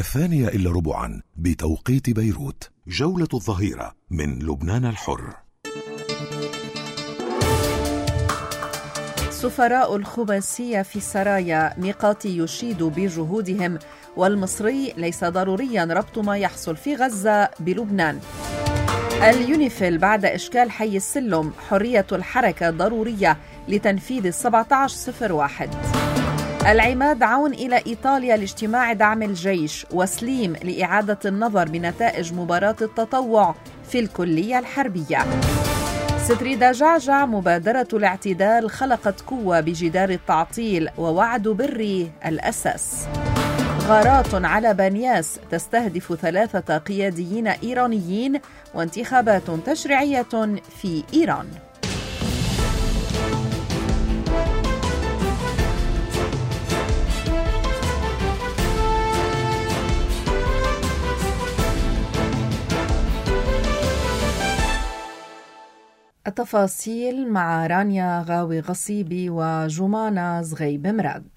الثانية إلا ربعا بتوقيت بيروت جولة الظهيرة من لبنان الحر. سفراء الخماسية في سرايا ميقات يشيد بجهودهم والمصري ليس ضروريا ربط ما يحصل في غزة بلبنان. اليونيفيل بعد إشكال حي السلم حرية الحركة ضرورية لتنفيذ 1701 العماد عون إلى إيطاليا لاجتماع دعم الجيش وسليم لإعادة النظر بنتائج مباراة التطوع في الكلية الحربية. ستريدا جعجع مبادرة الاعتدال خلقت قوة بجدار التعطيل ووعد بري الأساس. غارات على بانياس تستهدف ثلاثة قياديين إيرانيين وانتخابات تشريعية في إيران. التفاصيل مع رانيا غاوي غصيبي وجمانة زغيب مراد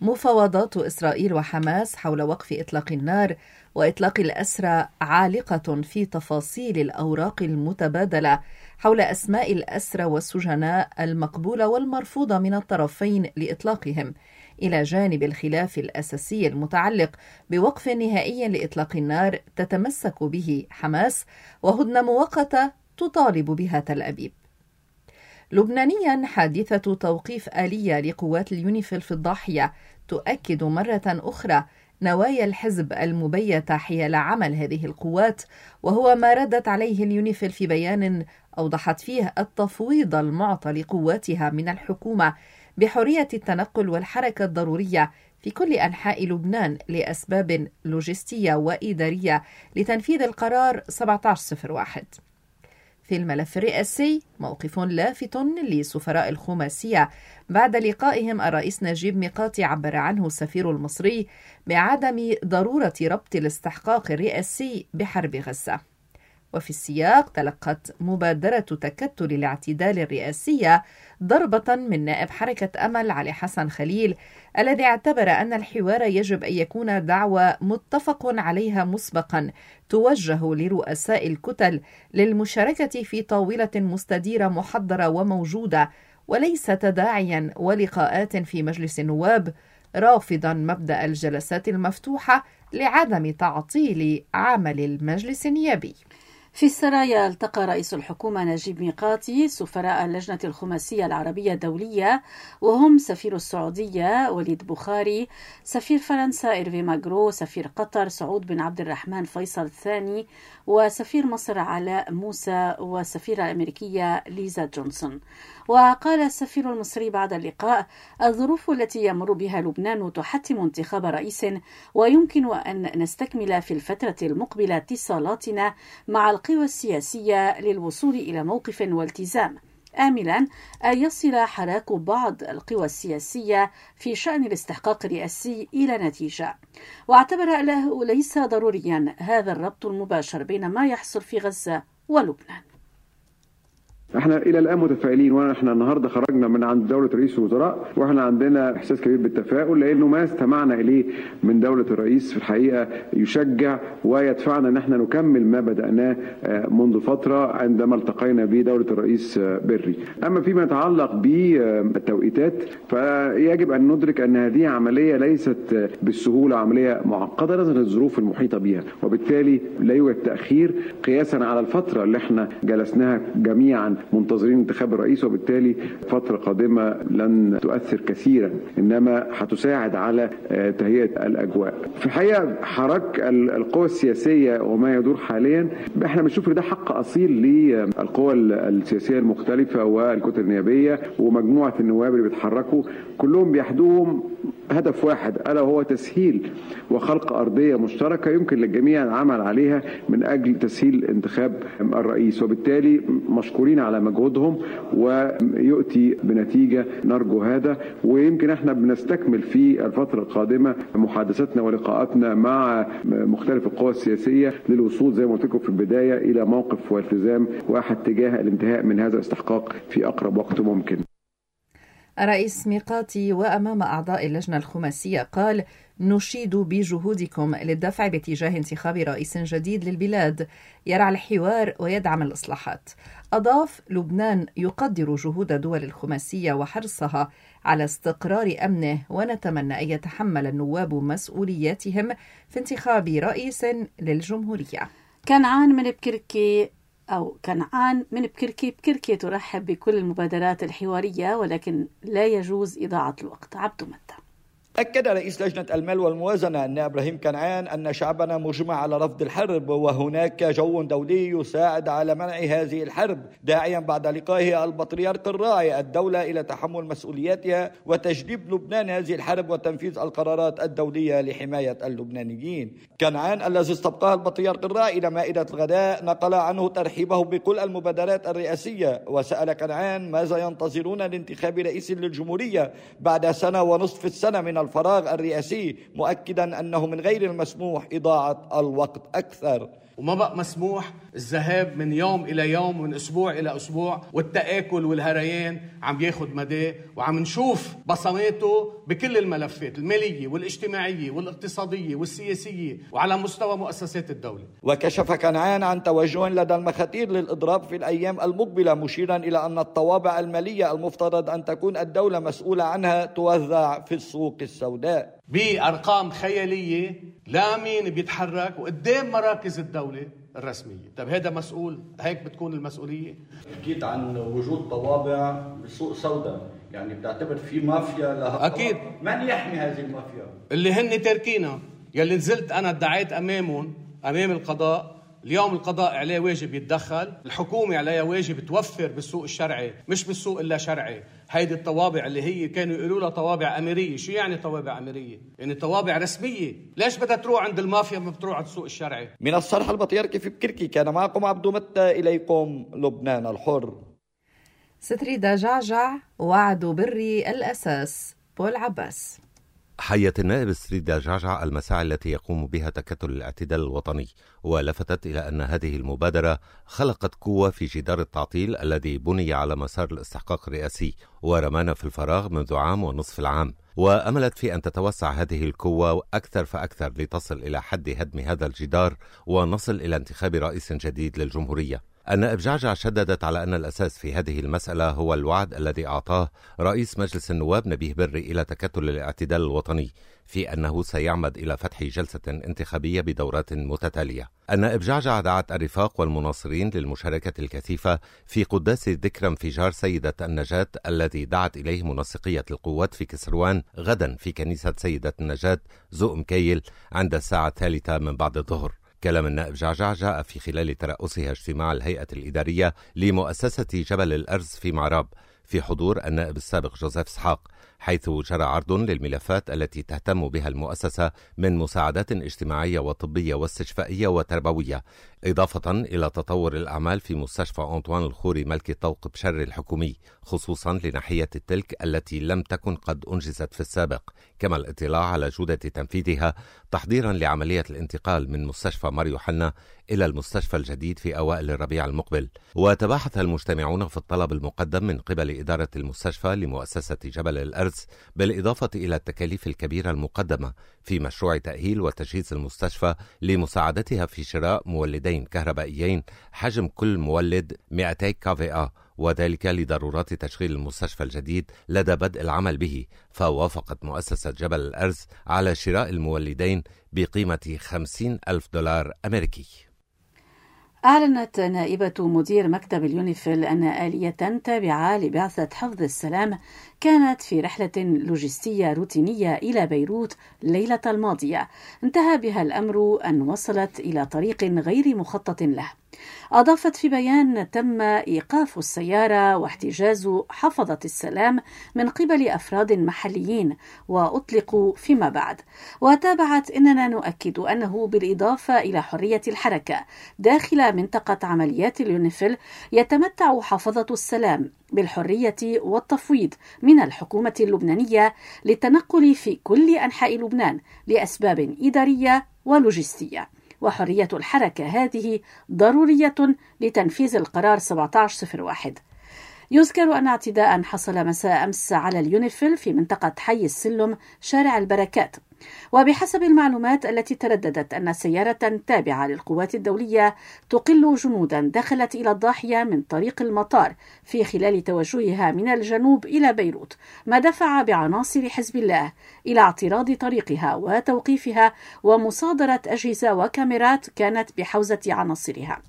مفاوضات إسرائيل وحماس حول وقف إطلاق النار وإطلاق الأسرى عالقة في تفاصيل الأوراق المتبادلة حول أسماء الأسرى والسجناء المقبولة والمرفوضة من الطرفين لإطلاقهم إلى جانب الخلاف الأساسي المتعلق بوقف نهائي لإطلاق النار تتمسك به حماس وهدنة مؤقتة تطالب بها تل أبيب. لبنانيا حادثة توقيف آلية لقوات اليونيفيل في الضاحية تؤكد مرة أخرى نوايا الحزب المبيتة حيال عمل هذه القوات وهو ما ردت عليه اليونيفيل في بيان أوضحت فيه التفويض المعطى لقواتها من الحكومة بحرية التنقل والحركة الضرورية في كل أنحاء لبنان لأسباب لوجستية وإدارية لتنفيذ القرار 1701 في الملف الرئاسي. موقف لافت لسفراء الخماسية. بعد لقائهم الرئيس نجيب ميقاتي عبر عنه السفير المصري بعدم ضرورة ربط الاستحقاق الرئاسي بحرب غزة. وفي السياق تلقت مبادرة تكتل الاعتدال الرئاسية ضربة من نائب حركة أمل علي حسن خليل الذي اعتبر أن الحوار يجب أن يكون دعوة متفق عليها مسبقا توجه لرؤساء الكتل للمشاركة في طاولة مستديرة محضرة وموجودة وليس تداعيا ولقاءات في مجلس النواب رافضا مبدأ الجلسات المفتوحة لعدم تعطيل عمل المجلس النيابي. في السرايا التقى رئيس الحكومة نجيب ميقاتي سفراء اللجنة الخماسية العربية الدولية وهم سفير السعودية وليد بخاري سفير فرنسا إيرفي ماغرو سفير قطر سعود بن عبد الرحمن فيصل الثاني وسفير مصر علاء موسى والسفيرة الأمريكية ليزا جونسون. وقال السفير المصري بعد اللقاء الظروف التي يمر بها لبنان تحتم انتخاب رئيس ويمكن أن نستكمل في الفترة المقبلة اتصالاتنا مع القوى السياسية للوصول إلى موقف والتزام. آملا أن يصل حراك بعض القوى السياسية في شأن الاستحقاق الرئاسي إلى نتيجة. واعتبر أنه ليس ضروريا هذا الربط المباشر بين ما يحصل في غزة ولبنان. إحنا إلى الان متفائلين وإحنا النهارده خرجنا من عند دولة رئيس الوزراء وإحنا عندنا احساس كبير بالتفاؤل لأنه ما استمعنا إليه من دولة الرئيس. في الحقيقة يشجع ويدفعنا إن إحنا نكمل ما بدأناه منذ فترة عندما التقينا بدولة الرئيس بري. أما فيما يتعلق بالتوقيتات فيجب أن ندرك أن هذه عملية ليست بالسهولة عملية معقدة نظرا للظروف المحيطة بها. وبالتالي لا يوجد تأخير قياسا على الفترة اللي إحنا جلسناها جميعا. منتظرين انتخاب الرئيس وبالتالي فترة قادمة لن تؤثر كثيرا إنما هتساعد على تهيئة الأجواء. في الحقيقة حراك القوى السياسية وما يدور حاليا إحنا بنشوف ده حق أصيل للقوى السياسية المختلفة والكتل النيابية ومجموعة النواب اللي بيتحركوا كلهم بيحدوهم هدف واحد ألا وهو تسهيل وخلق أرضية مشتركة يمكن للجميع العمل عليها من أجل تسهيل انتخاب الرئيس وبالتالي مشكورين على مجهودهم ويؤتي بنتيجة نرجو هذا ويمكن إحنا بنستكمل في الفترة القادمة محادثاتنا ولقاءاتنا مع مختلف القوى السياسية للوصول زي ما قلت لكم في البداية إلى موقف والتزام واحد تجاه الانتهاء من هذا الاستحقاق في أقرب وقت ممكن. رئيس ميقاتي وأمام أعضاء اللجنة الخماسية قال نشيد بجهودكم للدفع باتجاه انتخاب رئيس جديد للبلاد. يرعى الحوار ويدعم الإصلاحات. أضاف لبنان يقدر جهود دول الخماسية وحرصها على استقرار أمنه ونتمنى أن يتحمل النواب مسؤولياتهم في انتخاب رئيس للجمهورية. كنعان من بكركي أو كنعان من بكركي بكركي ترحب بكل المبادرات الحوارية ولكن لا يجوز إضاعة الوقت. عبد متى أكد رئيس لجنة المال والموازنة أن إبراهيم كنعان أن شعبنا مجمع على رفض الحرب وهناك جو دولي يساعد على منع هذه الحرب. داعيا بعد لقائه البطريرك الراعي الدولة إلى تحمل مسؤولياتها وتجنيب لبنان هذه الحرب وتنفيذ القرارات الدولية لحماية اللبنانيين. كنعان الذي استبقاه البطريرك الراعي إلى مائدة الغداء نقل عنه ترحيبه بكل المبادرات الرئاسية. وسأل كنعان ماذا ينتظرون لانتخاب رئيس للجمهورية بعد سنة ونصف السنة من الفراغ الرئاسي مؤكدا أنه من غير المسموح إضاعة الوقت أكثر. وما بقى مسموح الذهاب من يوم إلى يوم ومن أسبوع إلى أسبوع والتآكل والهريان عم ياخذ مداه وعم نشوف بصماته بكل الملفات المالية والاجتماعية والاقتصادية والسياسية وعلى مستوى مؤسسات الدولة. وكشف كنعان عن توجه لدى المخاتير للإضراب في الأيام المقبلة مشيرا إلى أن الطوابع المالية المفترض أن تكون الدولة مسؤولة عنها توزع في السوق السوداء. بأرقام خيالية لا مين بيتحرك وقدام مراكز الدولة الرسمية، طيب هذا مسؤول؟ هيك بتكون المسؤولية؟ حكيت عن وجود طوابع بالسوق سوداء، يعني بتعتبر في مافيا لها أكيد من يحمي هذه المافيا؟ اللي هن تاركينها، يلي نزلت أنا ادعيت أمامهم أمام القضاء اليوم القضاء عليه واجب يتدخل الحكومة عليها واجب توفر بالسوق الشرعي مش بالسوق إلا شرعي. هيدي الطوابع اللي هي كانوا يقولوا لها طوابع أميرية شو يعني طوابع أميرية؟ يعني طوابع رسمية. ليش بدها تروح عند المافيا ما بتروح على السوق الشرعي؟ من الصرح البطيركي في بكركي كان معكم عبدو متى إليكم لبنان الحر. ستريدا جعجع وعد بري الأساس بول عباس. حيت النائب ستريدا جعجع المساعي التي يقوم بها تكتل الاعتدال الوطني ولفتت إلى أن هذه المبادرة خلقت قوة في جدار التعطيل الذي بني على مسار الاستحقاق الرئاسي ورمانا في الفراغ منذ عام ونصف العام. وأملت في أن تتوسع هذه القوة أكثر فأكثر لتصل إلى حد هدم هذا الجدار ونصل إلى انتخاب رئيس جديد للجمهورية. النائب جعجع شددت على أن الأساس في هذه المسألة هو الوعد الذي أعطاه رئيس مجلس النواب نبيه بري إلى تكتل الاعتدال الوطني في أنه سيعمد إلى فتح جلسة انتخابية بدورات متتالية. النائب جعجع دعت الرفاق والمناصرين للمشاركة الكثيفة في قداس ذكرى انفجار سيدة النجاة الذي دعت إليه منسقية القوات في كسروان غدا في كنيسة سيدة النجاة زوق مكيل عند الساعة الثالثة من بعد الظهر. كلام النائب جعجع جاء في خلال ترأسها اجتماع الهيئة الإدارية لمؤسسة جبل الأرز في معراب في حضور النائب السابق جوزيف إسحاق. حيث جرى عرض للملفات التي تهتم بها المؤسسة من مساعدات اجتماعية وطبية واستشفائية وتربوية إضافة إلى تطور الأعمال في مستشفى أنطوان الخوري ملك الطوق بشر الحكومي خصوصا لناحية التلك التي لم تكن قد أنجزت في السابق كما الاطلاع على جودة تنفيذها تحضيرا لعملية الانتقال من مستشفى ماريو حنا إلى المستشفى الجديد في أوائل الربيع المقبل. وتباحث المجتمعون في الطلب المقدم من قبل إدارة المستشفى لمؤسسة جبل الأرز بالإضافة إلى التكاليف الكبيرة المقدمة في مشروع تأهيل وتجهيز المستشفى لمساعدتها في شراء مولدين كهربائيين حجم كل مولد 200 KVA وذلك لضرورات تشغيل المستشفى الجديد لدى بدء العمل به. فوافقت مؤسسة جبل الأرز على شراء المولدين بقيمة 50 ألف دولار أمريكي. أعلنت نائبة مدير مكتب اليونيفيل أن آلية تابعة لبعثة حفظ السلام كانت في رحلة لوجستية روتينية إلى بيروت ليلة الماضية. انتهى بها الأمر أن وصلت إلى طريق غير مخطط له. أضافت في بيان تم إيقاف السيارة واحتجاز حفظة السلام من قبل أفراد محليين وأطلقوا فيما بعد. وتابعت إننا نؤكد أنه بالإضافة إلى حرية الحركة داخل منطقة عمليات اليونيفيل يتمتع حفظة السلام. بالحرية والتفويض من الحكومة اللبنانية للتنقل في كل أنحاء لبنان لأسباب إدارية ولوجستية. وحرية الحركة هذه ضرورية لتنفيذ القرار 1701 يذكر أن اعتداء حصل مساء أمس على اليونيفيل في منطقة حي السلم شارع البركات. وبحسب المعلومات التي ترددت أن سيارة تابعة للقوات الدولية تقل جنودا دخلت إلى الضاحية من طريق المطار في خلال توجهها من الجنوب إلى بيروت ما دفع بعناصر حزب الله إلى اعتراض طريقها وتوقيفها ومصادرة أجهزة وكاميرات كانت بحوزة عناصرها.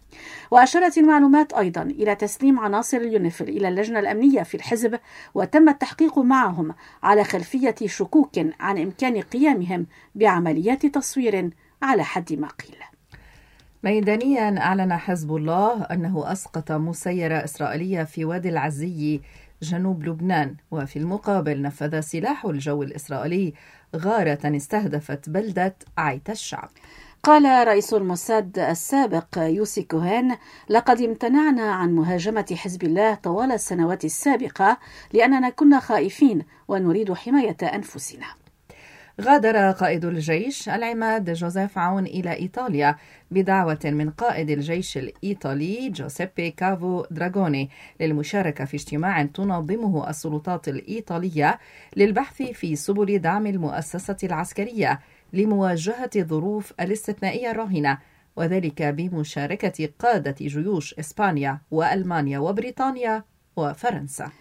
وأشارت المعلومات أيضا إلى تسليم عناصر اليونيفيل إلى اللجنة الأمنية في الحزب وتم التحقيق معهم على خلفية شكوك عن إمكان قيامهم بعمليات تصوير على حد ما قيل. ميدانيا أعلن حزب الله أنه أسقط مسيرة إسرائيلية في وادي العزي جنوب لبنان وفي المقابل نفذ سلاح الجو الإسرائيلي غارة استهدفت بلدة عيت الشعب. قال رئيس الموساد السابق يوسي كوهين لقد امتنعنا عن مهاجمة حزب الله طوال السنوات السابقة لأننا كنا خائفين ونريد حماية أنفسنا. غادر قائد الجيش العماد جوزيف عون إلى إيطاليا بدعوة من قائد الجيش الإيطالي جوزيبي كافو دراغوني للمشاركة في اجتماع تنظمه السلطات الإيطالية للبحث في سبل دعم المؤسسة العسكرية. لمواجهة الظروف الاستثنائية الراهنة وذلك بمشاركة قادة جيوش إسبانيا وألمانيا وبريطانيا وفرنسا.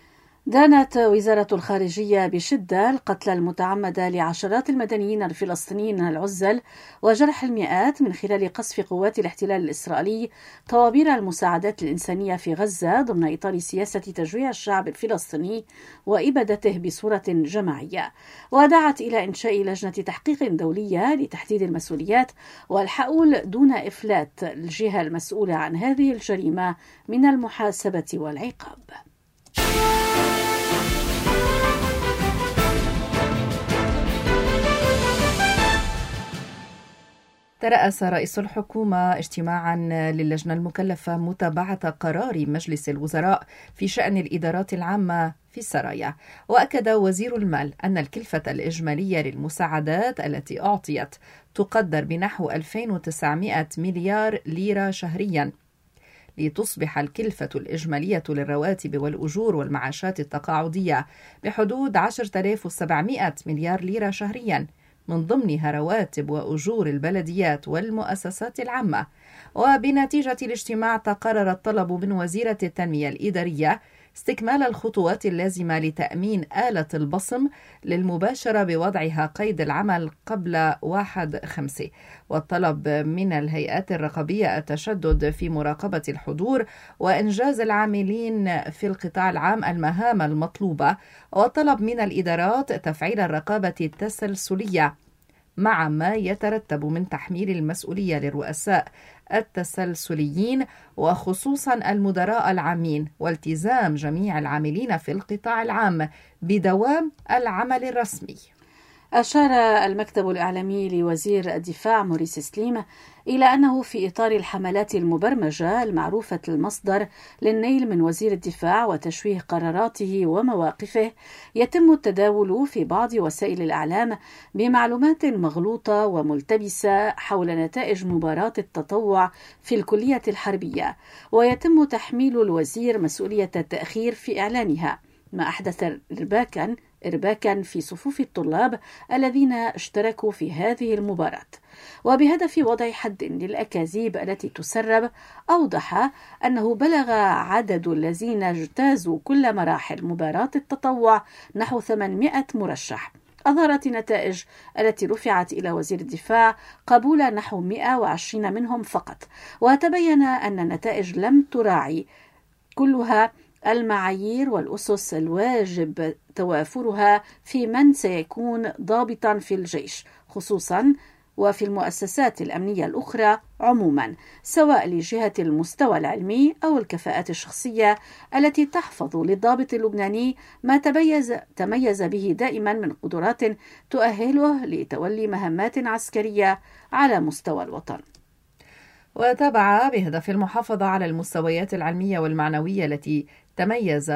دانت وزارة الخارجية بشدة القتل المتعمد لعشرات المدنيين الفلسطينيين العزل وجرح المئات من خلال قصف قوات الاحتلال الإسرائيلي طوابير المساعدات الإنسانية في غزة ضمن إطار سياسة تجويع الشعب الفلسطيني وإبادته بصورة جماعية ودعت إلى إنشاء لجنة تحقيق دولية لتحديد المسؤوليات والحقول دون إفلات الجهة المسؤولة عن هذه الجريمة من المحاسبة والعقاب. ترأس رئيس الحكومة اجتماعا للجنة المكلفة متابعة قرار مجلس الوزراء في شأن الإدارات العامة في السرايا. وأكد وزير المال أن الكلفة الإجمالية للمساعدات التي أعطيت تقدر بنحو 2900 مليار ليرة شهريا. لتصبح الكلفة الإجمالية للرواتب والأجور والمعاشات التقاعدية بحدود 10700 مليار ليرة شهرياً. من ضمنها رواتب وأجور البلديات والمؤسسات العامة. وبنتيجة الاجتماع تقرر الطلب من وزيرة التنمية الإدارية استكمال الخطوات اللازمة لتأمين آلة البصم للمباشرة بوضعها قيد العمل قبل واحد خمسة. والطلب من الهيئات الرقابية التشدد في مراقبة الحضور وإنجاز العاملين في القطاع العام المهام المطلوبة. والطلب من الإدارات تفعيل الرقابة التسلسلية مع ما يترتب من تحميل المسؤولية للرؤساء التسلسليين وخصوصا المدراء العامين والتزام جميع العاملين في القطاع العام بدوام العمل الرسمي. أشار المكتب الإعلامي لوزير الدفاع موريس سليم إلى أنه في إطار الحملات المبرمجة المعروفة المصدر للنيل من وزير الدفاع وتشويه قراراته ومواقفه يتم التداول في بعض وسائل الإعلام بمعلومات مغلوطة وملتبسة حول نتائج مباراة التطوع في الكلية الحربية ويتم تحميل الوزير مسؤولية التأخير في إعلانها. ما أحدث إرباكا إرباكا في صفوف الطلاب الذين اشتركوا في هذه المباراة. وبهدف وضع حد للأكاذيب التي تسرب أوضح أنه بلغ عدد الذين اجتازوا كل مراحل مباراة التطوع نحو 800 مرشح. أظهرت النتائج التي رفعت إلى وزير الدفاع قبول نحو 120 منهم فقط. وتبين أن النتائج لم تراعي كلها المعايير والأسس الواجب توافرها في من سيكون ضابطا في الجيش خصوصا وفي المؤسسات الأمنية الأخرى عموما سواء لجهة المستوى العلمي أو الكفاءات الشخصية التي تحفظ للضابط اللبناني ما تميز تميز به دائما من قدرات تؤهله لتولي مهمات عسكرية على مستوى الوطن. وتابع بهدف المحافظة على المستويات العلمية والمعنوية التي تميز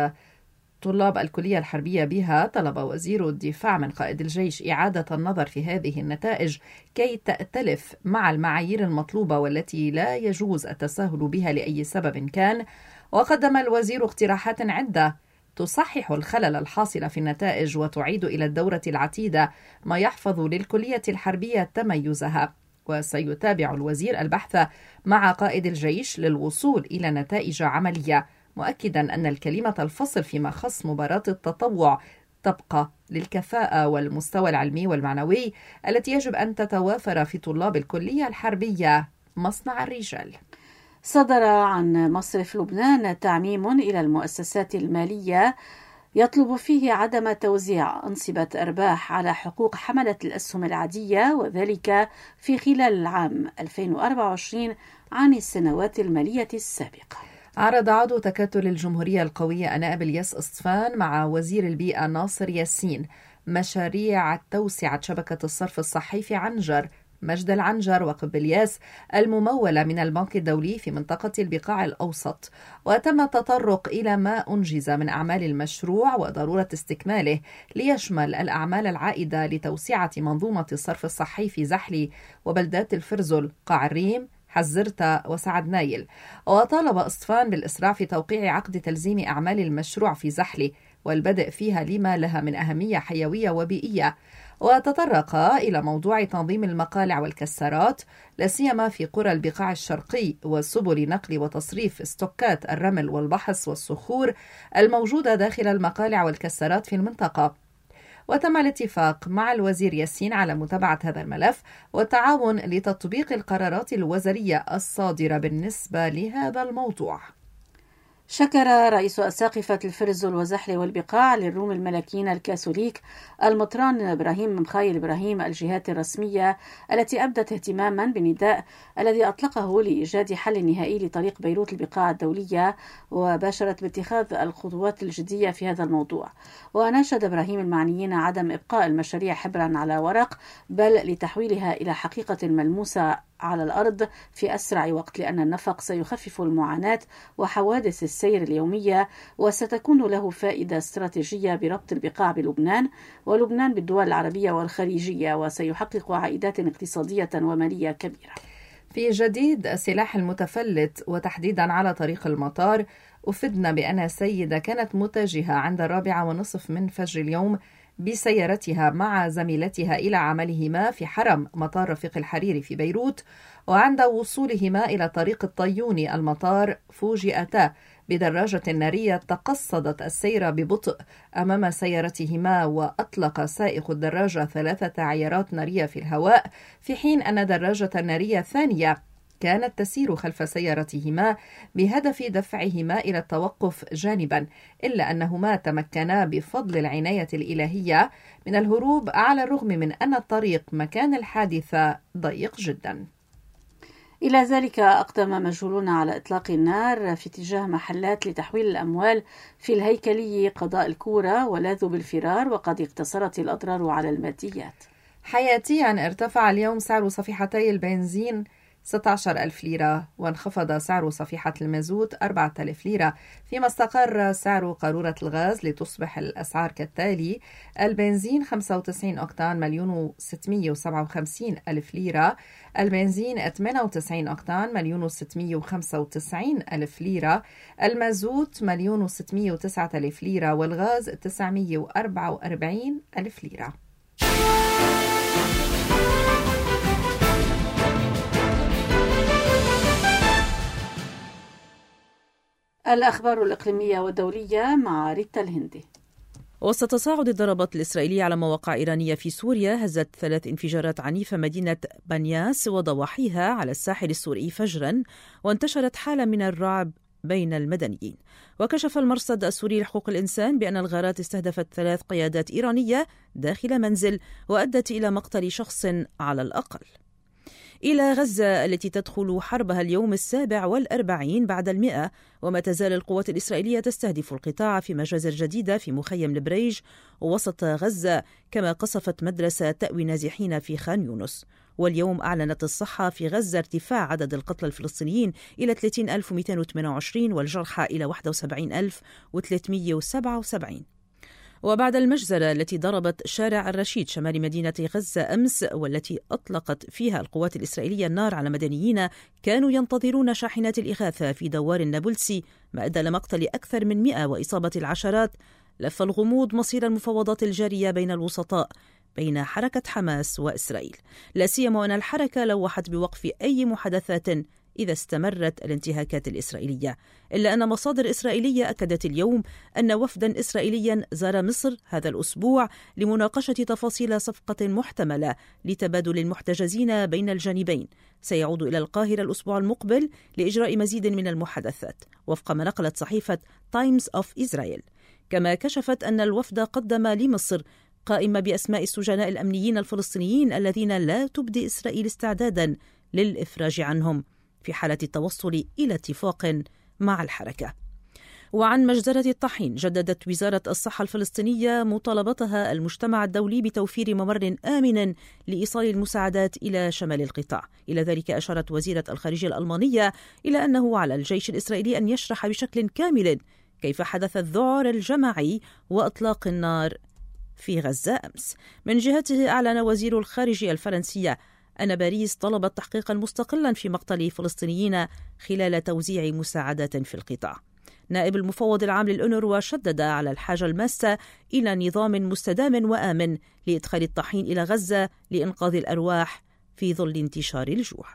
طلاب الكلية الحربية بها طلب وزير الدفاع من قائد الجيش إعادة النظر في هذه النتائج كي تأتلف مع المعايير المطلوبة والتي لا يجوز التساهل بها لأي سبب كان. وقدم الوزير اقتراحات عدة تصحح الخلل الحاصل في النتائج وتعيد إلى الدورة العتيدة ما يحفظ للكلية الحربية تميزها. وسيتابع الوزير البحث مع قائد الجيش للوصول إلى نتائج عملية مؤكدا أن الكلمة الفصل فيما خص مباراة التطوع تبقى للكفاءة والمستوى العلمي والمعنوي التي يجب أن تتوافر في طلاب الكلية الحربية مصنع الرجال. صدر عن مصرف لبنان تعميم إلى المؤسسات المالية يطلب فيه عدم توزيع أنصبة أرباح على حقوق حملة الأسهم العادية وذلك في خلال العام 2024 عن السنوات المالية السابقة. عرض عضو تكتل الجمهورية القوية أنائب الياس إصفان مع وزير البيئة ناصر ياسين مشاريع توسعة شبكة الصرف الصحي في عنجر مجد العنجر وقبلياس الممولة من البنك الدولي في منطقة البقاع الأوسط وتم التطرق إلى ما أنجز من أعمال المشروع وضرورة استكماله ليشمل الأعمال العائدة لتوسعة منظومة الصرف الصحي في زحلي وبلدات الفرزل قاع الريم حزرتا وسعد نايل. وطالب إصفان بالإسراع في توقيع عقد تلزيم أعمال المشروع في زحلي والبدء فيها لما لها من أهمية حيوية وبيئية. وتطرق إلى موضوع تنظيم المقالع والكسارات لا سيما في قرى البقاع الشرقي وسبل نقل وتصريف استوكات الرمل والبحص والصخور الموجودة داخل المقالع والكسارات في المنطقة. وتم الاتفاق مع الوزير ياسين على متابعة هذا الملف والتعاون لتطبيق القرارات الوزارية الصادرة بالنسبة لهذا الموضوع. شكر رئيس أساقفة الفرز والزحل والبقاع للروم الملكيين الكاثوليك المطران إبراهيم مخايل إبراهيم الجهات الرسمية التي أبدت اهتماما بالنداء الذي أطلقه لإيجاد حل نهائي لطريق بيروت البقاع الدولية وباشرت باتخاذ الخطوات الجدية في هذا الموضوع. وناشد إبراهيم المعنيين عدم إبقاء المشاريع حبرا على ورق بل لتحويلها إلى حقيقة ملموسة على الأرض في أسرع وقت لأن النفق سيخفف المعاناة وحوادث السير اليومية وستكون له فائدة استراتيجية بربط البقاع بلبنان ولبنان بالدول العربية والخليجية وسيحقق عائدات اقتصادية ومالية كبيرة. في جديد السلاح المتفلت وتحديدا على طريق المطار أفدنا بأن سيدة كانت متجهة عند الرابعة ونصف من فجر اليوم بسيارتها مع زميلتها إلى عملهما في حرم مطار رفيق الحريري في بيروت وعند وصولهما إلى طريق الطيوني المطار فوجئتا بدراجة نارية تقصدت السير ببطء أمام سيارتهما وأطلق سائق الدراجة ثلاثة عيارات نارية في الهواء في حين أن دراجة نارية ثانية كانت تسير خلف سيارتهما بهدف دفعهما إلى التوقف جانبا إلا أنهما تمكنا بفضل العناية الإلهية من الهروب على الرغم من أن الطريق مكان الحادثه ضيق جدا. إلى ذلك أقدم مجهولون على إطلاق النار في اتجاه محلات لتحويل الأموال في الهيكلي قضاء الكورة ولاذوا بالفرار وقد اقتصرت الأضرار على الماديات. حياتيا ارتفع اليوم سعر صفيحتي البنزين 16 ألف ليرة وانخفض سعر صفيحة المازوت 4 ألف ليرة. فيما استقر سعر قارورة الغاز لتصبح الأسعار كالتالي البنزين 95 أوكتان مليون و 657 ألف ليرة. البنزين 98 أوكتان مليون و 695 ألف ليرة. المازوت مليون و 609 ألف ليرة والغاز 944 ألف ليرة. الأخبار الإقليمية والدولية مع ريتا الهندي. وسط تصاعد الضربات الإسرائيلية على مواقع إيرانية في سوريا هزت ثلاث انفجارات عنيفة مدينة بنياس وضواحيها على الساحل السوري فجرا وانتشرت حالة من الرعب بين المدنيين. وكشف المرصد السوري لحقوق الإنسان بأن الغارات استهدفت ثلاث قيادات إيرانية داخل منزل وأدت إلى مقتل شخص على الأقل. إلى غزة التي تدخل حربها اليوم السابع والأربعين بعد المئة وما تزال القوات الإسرائيلية تستهدف القطاع في مجازر جديدة في مخيم البريج وسط غزة كما قصفت مدرسة تأوي نازحين في خان يونس. واليوم أعلنت الصحة في غزة ارتفاع عدد القتلى الفلسطينيين إلى 30228 والجرحى إلى 71377 وبعد المجزرة التي ضربت شارع الرشيد شمال مدينة غزة أمس والتي أطلقت فيها القوات الإسرائيلية النار على مدنيين كانوا ينتظرون شاحنات الإغاثة في دوار النابلسي ما أدى لمقتل أكثر من مئة وإصابة العشرات. لف الغموض مصير المفاوضات الجارية بين الوسطاء بين حركة حماس وإسرائيل. لا سيما وأن الحركة لوحت بوقف أي محادثات إذا استمرت الانتهاكات الإسرائيلية. إلا أن مصادر إسرائيلية أكدت اليوم أن وفدا إسرائيليا زار مصر هذا الأسبوع لمناقشة تفاصيل صفقة محتملة لتبادل المحتجزين بين الجانبين. سيعود إلى القاهرة الأسبوع المقبل لإجراء مزيد من المحادثات. وفق ما نقلت صحيفة تايمز أوف إسرائيل كما كشفت أن الوفد قدم لمصر قائمة بأسماء السجناء الأمنيين الفلسطينيين الذين لا تبدي إسرائيل استعدادا للإفراج عنهم. في حالة التوصل إلى اتفاق مع الحركة. وعن مجزرة الطحين جددت وزارة الصحة الفلسطينية مطالبتها المجتمع الدولي بتوفير ممر آمن لإيصال المساعدات إلى شمال القطاع إلى ذلك أشارت وزيرة الخارجية الألمانية إلى أنه على الجيش الإسرائيلي أن يشرح بشكل كامل كيف حدث الذعر الجماعي وإطلاق النار في غزة أمس من جهته أعلن وزير الخارجية الفرنسية أن باريس طلبت تحقيقا مستقلا في مقتل فلسطينيين خلال توزيع مساعدات في القطاع. نائب المفوض العام للأونروا شدد على الحاجة الماسة إلى نظام مستدام وآمن لإدخال الطحين إلى غزة لإنقاذ الأرواح في ظل انتشار الجوع.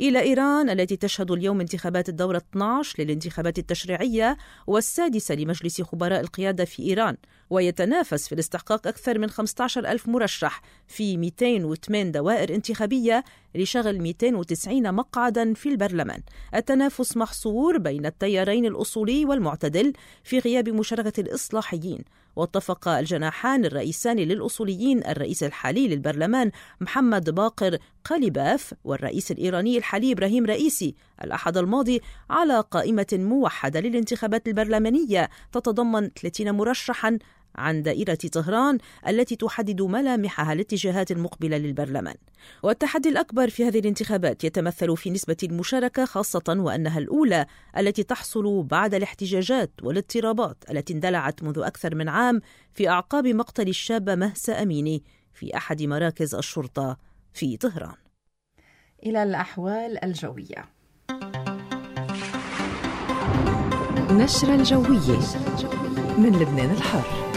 إلى إيران التي تشهد اليوم انتخابات الدورة 12 للانتخابات التشريعية والسادسة لمجلس خبراء القيادة في إيران ويتنافس في الاستحقاق أكثر من 15 ألف مرشح في 208 دوائر انتخابية لشغل 290 مقعدا في البرلمان. التنافس محصور بين التيارين الأصولي والمعتدل في غياب مشاركة الإصلاحيين. واتفق الجناحان الرئيسان للأصوليين الرئيس الحالي للبرلمان محمد باقر قاليباف والرئيس الإيراني الحالي إبراهيم رئيسي الأحد الماضي على قائمة موحدة للانتخابات البرلمانية تتضمن 30 مرشحا عن دائرة طهران التي تحدد ملامحها الاتجاهات المقبلة للبرلمان. والتحدي الأكبر في هذه الانتخابات يتمثل في نسبة المشاركة خاصة وأنها الأولى التي تحصل بعد الاحتجاجات والاضطرابات التي اندلعت منذ أكثر من عام في أعقاب مقتل الشابة مهسا أميني في أحد مراكز الشرطة في طهران. إلى الأحوال الجوية. نشرة الجوية من لبنان الحر.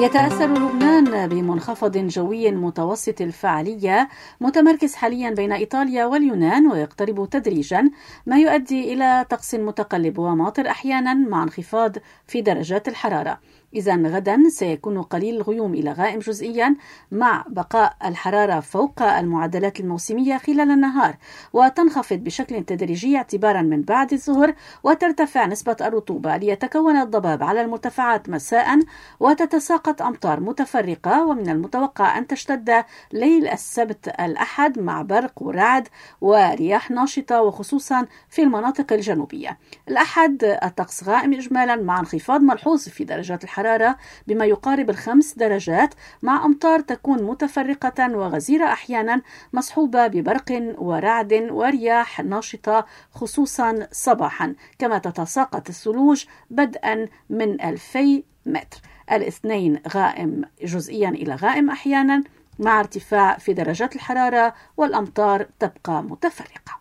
يتأثر لبنان بمنخفض جوي متوسط الفعالية متمركز حاليا بين إيطاليا واليونان ويقترب تدريجا ما يؤدي إلى طقس متقلب وماطر أحيانا مع انخفاض في درجات الحرارة. إذا غدا سيكون قليل الغيوم إلى غائم جزئيا مع بقاء الحرارة فوق المعدلات الموسمية خلال النهار وتنخفض بشكل تدريجي اعتبارا من بعد الظهر وترتفع نسبة الرطوبة ليتكون الضباب على المرتفعات مساء وتتساقط أمطار متفرقة ومن المتوقع أن تشتد ليل السبت الأحد مع برق ورعد ورياح ناشطة وخصوصا في المناطق الجنوبية. الأحد الطقس غائم إجمالا مع انخفاض ملحوظ في درجات الحرارة الحرارة بما يقارب الخمس درجات مع أمطار تكون متفرقة وغزيرة أحيانا مصحوبة ببرق ورعد ورياح ناشطة خصوصا صباحا. كما تتساقط الثلوج بدءا من 2000 متر. الاثنين غائم جزئيا إلى غائم أحيانا مع ارتفاع في درجات الحرارة والأمطار تبقى متفرقة.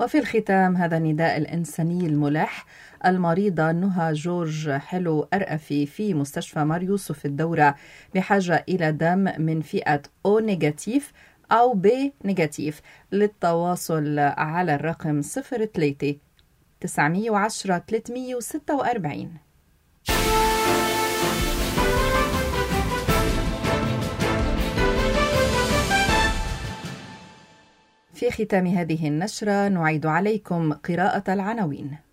وفي الختام هذا النداء الإنساني الملح. المريضة نهى جورج حلو أرأفي في مستشفى مار يوسف الدورة بحاجة إلى دم من فئة O negative أو B negative للتواصل على الرقم 03 910 346 في ختام هذه النشرة نعيد عليكم قراءة العناوين.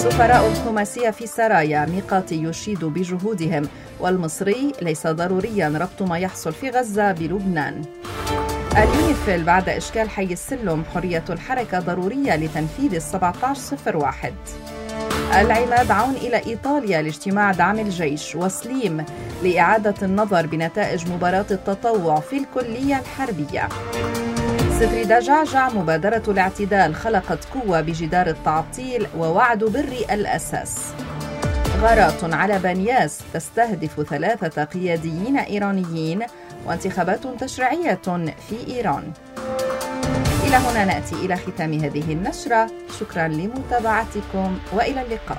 سفراء الخماسية في سرايا ميقات يشيد بجهودهم والمصري ليس ضروريا ربط ما يحصل في غزة بلبنان. اليونيفيل بعد إشكال حي السلم حرية الحركة ضرورية لتنفيذ ال 1701 العماد عون إلى إيطاليا لاجتماع دعم الجيش وسليم لإعادة النظر بنتائج مباراة التطوع في الكلية الحربية. ستريدا جعجع مبادرة الاعتدال خلقت قوة بجدار التعطيل ووعد بري الأساس. غارات على بنياس تستهدف ثلاثة قياديين إيرانيين وانتخابات تشريعية في إيران. إلى هنا نأتي إلى ختام هذه النشرة. شكرا لمتابعتكم وإلى اللقاء.